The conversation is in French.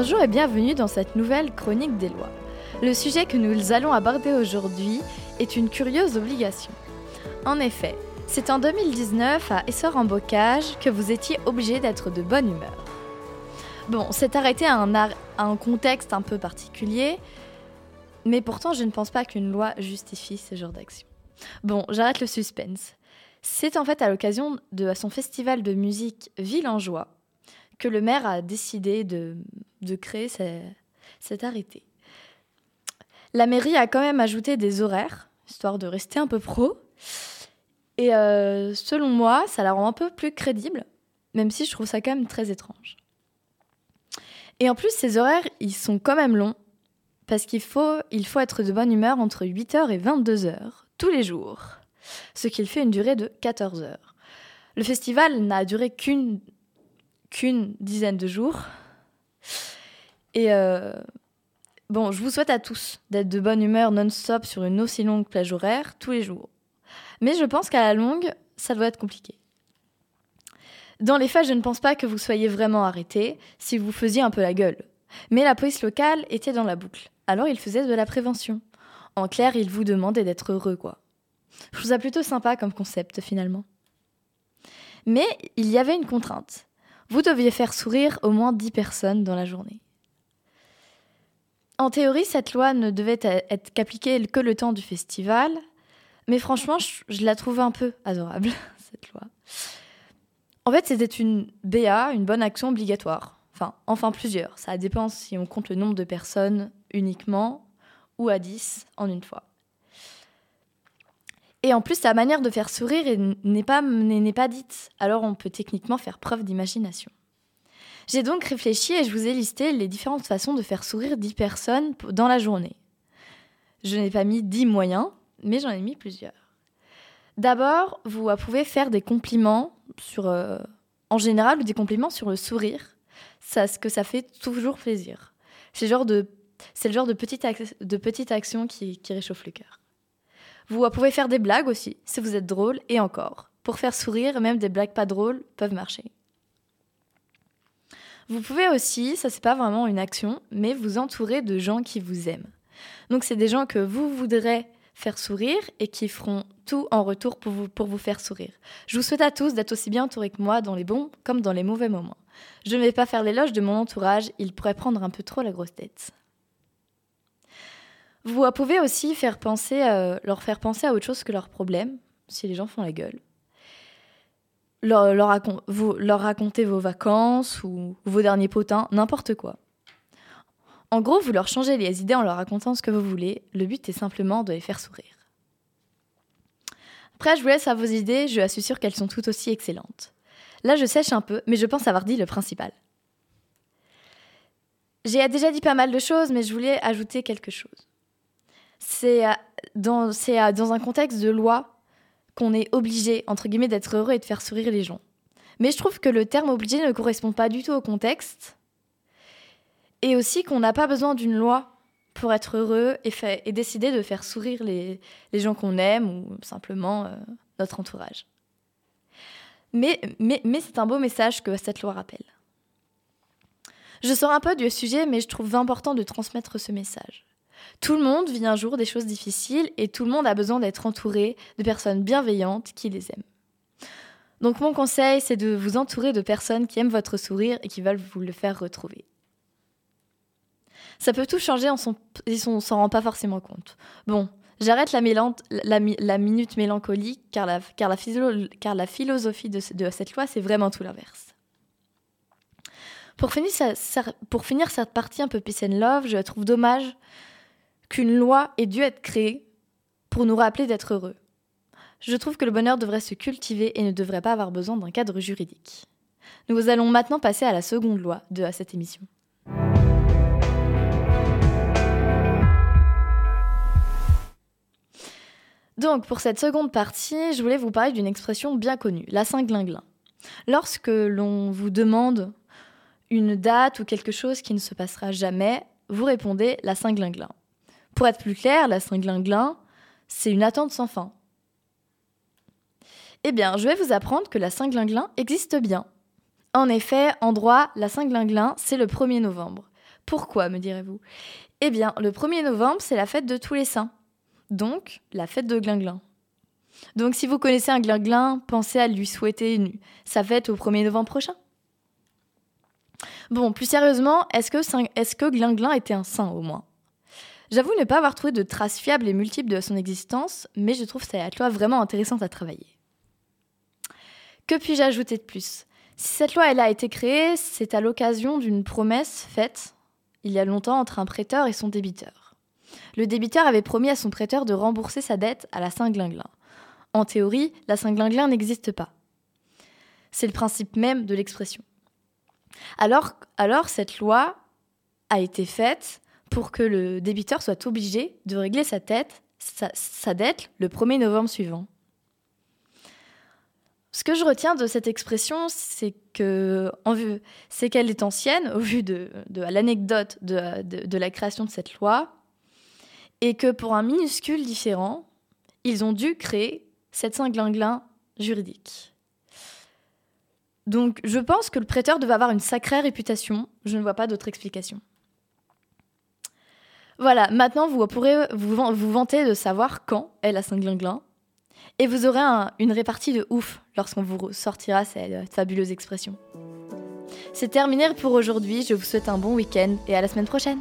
Bonjour et bienvenue dans cette nouvelle chronique des lois. Le sujet que nous allons aborder aujourd'hui est une curieuse obligation. En effet, c'est en 2019 à Essor en Bocage que vous étiez obligé d'être de bonne humeur. Bon, c'est arrêté à un, à un contexte un peu particulier, mais pourtant je ne pense pas qu'une loi justifie ce genre d'action. Bon, j'arrête le suspense. C'est en fait à l'occasion de son festival de musique Ville en Joie que le maire a décidé de, de créer cet arrêté. La mairie a quand même ajouté des horaires, histoire de rester un peu pro. Et euh, selon moi, ça la rend un peu plus crédible, même si je trouve ça quand même très étrange. Et en plus, ces horaires, ils sont quand même longs, parce qu'il faut, être de bonne humeur entre 8h et 22h, tous les jours, ce qui fait une durée de 14 heures. Le festival n'a duré qu'une qu'une dizaine de jours. Et euh, bon, je vous souhaite à tous d'être de bonne humeur non-stop sur une aussi longue plage horaire tous les jours. Mais je pense qu'à la longue, ça doit être compliqué. Dans les faits, je ne pense pas que vous soyez vraiment arrêté si vous faisiez un peu la gueule. Mais la police locale était dans la boucle. Alors il faisait de la prévention. En clair, il vous demandait d'être heureux, quoi. Je trouve ça plutôt sympa comme concept, finalement. Mais il y avait une contrainte. Vous deviez faire sourire au moins 10 personnes dans la journée. En théorie, cette loi ne devait être qu'appliquée que le temps du festival, mais franchement, je, la trouve un peu adorable, cette loi. En fait, c'était une BA, une bonne action obligatoire. Enfin, enfin plusieurs. Ça dépend si on compte le nombre de personnes uniquement ou à 10 en une fois. Et en plus, sa manière de faire sourire n'est pas, pas dite, alors on peut techniquement faire preuve d'imagination. J'ai donc réfléchi et je vous ai listé les différentes façons de faire sourire 10 personnes dans la journée. Je n'ai pas mis 10 moyens, mais j'en ai mis plusieurs. D'abord, vous pouvez faire des compliments sur, euh, en général, des compliments sur le sourire, ça, ce que ça fait toujours plaisir. C'est le genre de, petite, action qui réchauffe le cœur. Vous pouvez faire des blagues aussi, si vous êtes drôle, et encore. Pour faire sourire, même des blagues pas drôles peuvent marcher. Vous pouvez aussi, ça c'est pas vraiment une action, mais vous entourer de gens qui vous aiment. Donc c'est des gens que vous voudrez faire sourire et qui feront tout en retour pour vous, pour vous faire sourire. Je vous souhaite à tous d'être aussi bien entourés que moi dans les bons comme dans les mauvais moments. Je ne vais pas faire l'éloge de mon entourage, il pourrait prendre un peu trop la grosse tête. Vous pouvez aussi leur faire penser à autre chose que leurs problèmes, si les gens font la gueule. Leur, leur, vous, leur raconter vos vacances ou vos derniers potins, n'importe quoi. En gros, vous leur changez les idées en leur racontant ce que vous voulez. Le but est simplement de les faire sourire. Après, je vous laisse à vos idées, je suis sûre qu'elles sont toutes aussi excellentes. Là, je sèche un peu, mais je pense avoir dit le principal. J'ai déjà dit pas mal de choses, mais je voulais ajouter quelque chose c'est dans, un contexte de loi qu'on est obligé, entre guillemets, d'être heureux et de faire sourire les gens. Mais je trouve que le terme obligé ne correspond pas du tout au contexte. Et aussi qu'on n'a pas besoin d'une loi pour être heureux et, décider de faire sourire les, gens qu'on aime ou simplement euh, notre entourage. Mais c'est un beau message que cette loi rappelle. Je sors un peu du sujet, mais je trouve important de transmettre ce message. Tout le monde vit un jour des choses difficiles et tout le monde a besoin d'être entouré de personnes bienveillantes qui les aiment. Donc mon conseil, c'est de vous entourer de personnes qui aiment votre sourire et qui veulent vous le faire retrouver. Ça peut tout changer et on s'en rend pas forcément compte. Bon, j'arrête la, minute mélancolique car la, philosophie de, cette loi, c'est vraiment tout l'inverse. Pour finir, cette partie un peu peace and love, je trouve dommage qu'une loi ait dû être créée pour nous rappeler d'être heureux. Je trouve que le bonheur devrait se cultiver et ne devrait pas avoir besoin d'un cadre juridique. Nous allons maintenant passer à la seconde loi de cette émission. Donc, pour cette seconde partie, je voulais vous parler d'une expression bien connue, la Saint-Glinglin. Lorsque l'on vous demande une date ou quelque chose qui ne se passera jamais, vous répondez la Saint-Glinglin. Pour être plus clair, la Saint-Glinglin, c'est une attente sans fin. Eh bien, je vais vous apprendre que la Saint-Glinglin existe bien. En effet, en droit, la Saint-Glinglin, c'est le 1er novembre. Pourquoi, me direz-vous? Eh bien, le 1er novembre, c'est la fête de tous les saints. Donc, la fête de Glinglin. Donc, si vous connaissez un Glinglin, pensez à lui souhaiter sa fête au 1er novembre prochain. Bon, plus sérieusement, est-ce que, est que Glinglin était un saint au moins? J'avoue ne pas avoir trouvé de traces fiables et multiples de son existence, mais je trouve cette loi vraiment intéressante à travailler. Que puis-je ajouter de plus? Si cette loi elle a été créée, c'est à l'occasion d'une promesse faite il y a longtemps entre un prêteur et son débiteur. Le débiteur avait promis à son prêteur de rembourser sa dette à la Saint-Glinglin. En théorie, la Saint-Glinglin n'existe pas. C'est le principe même de l'expression. Alors, alors cette loi a été faite pour que le débiteur soit obligé de régler sa, tête, sa, dette le 1er novembre suivant. Ce que je retiens de cette expression, c'est que c'est qu'elle est ancienne au vu de, l'anecdote de, la création de cette loi, et que pour un minuscule différent, ils ont dû créer cette Saint-Glinglin juridique. Donc je pense que le prêteur devait avoir une sacrée réputation, je ne vois pas d'autre explication. Voilà, maintenant vous pourrez vous, vanter de savoir quand est la Saint-Glinglin, et vous aurez une répartie de ouf lorsqu'on vous sortira cette fabuleuse expression. C'est terminé pour aujourd'hui, je vous souhaite un bon week-end et à la semaine prochaine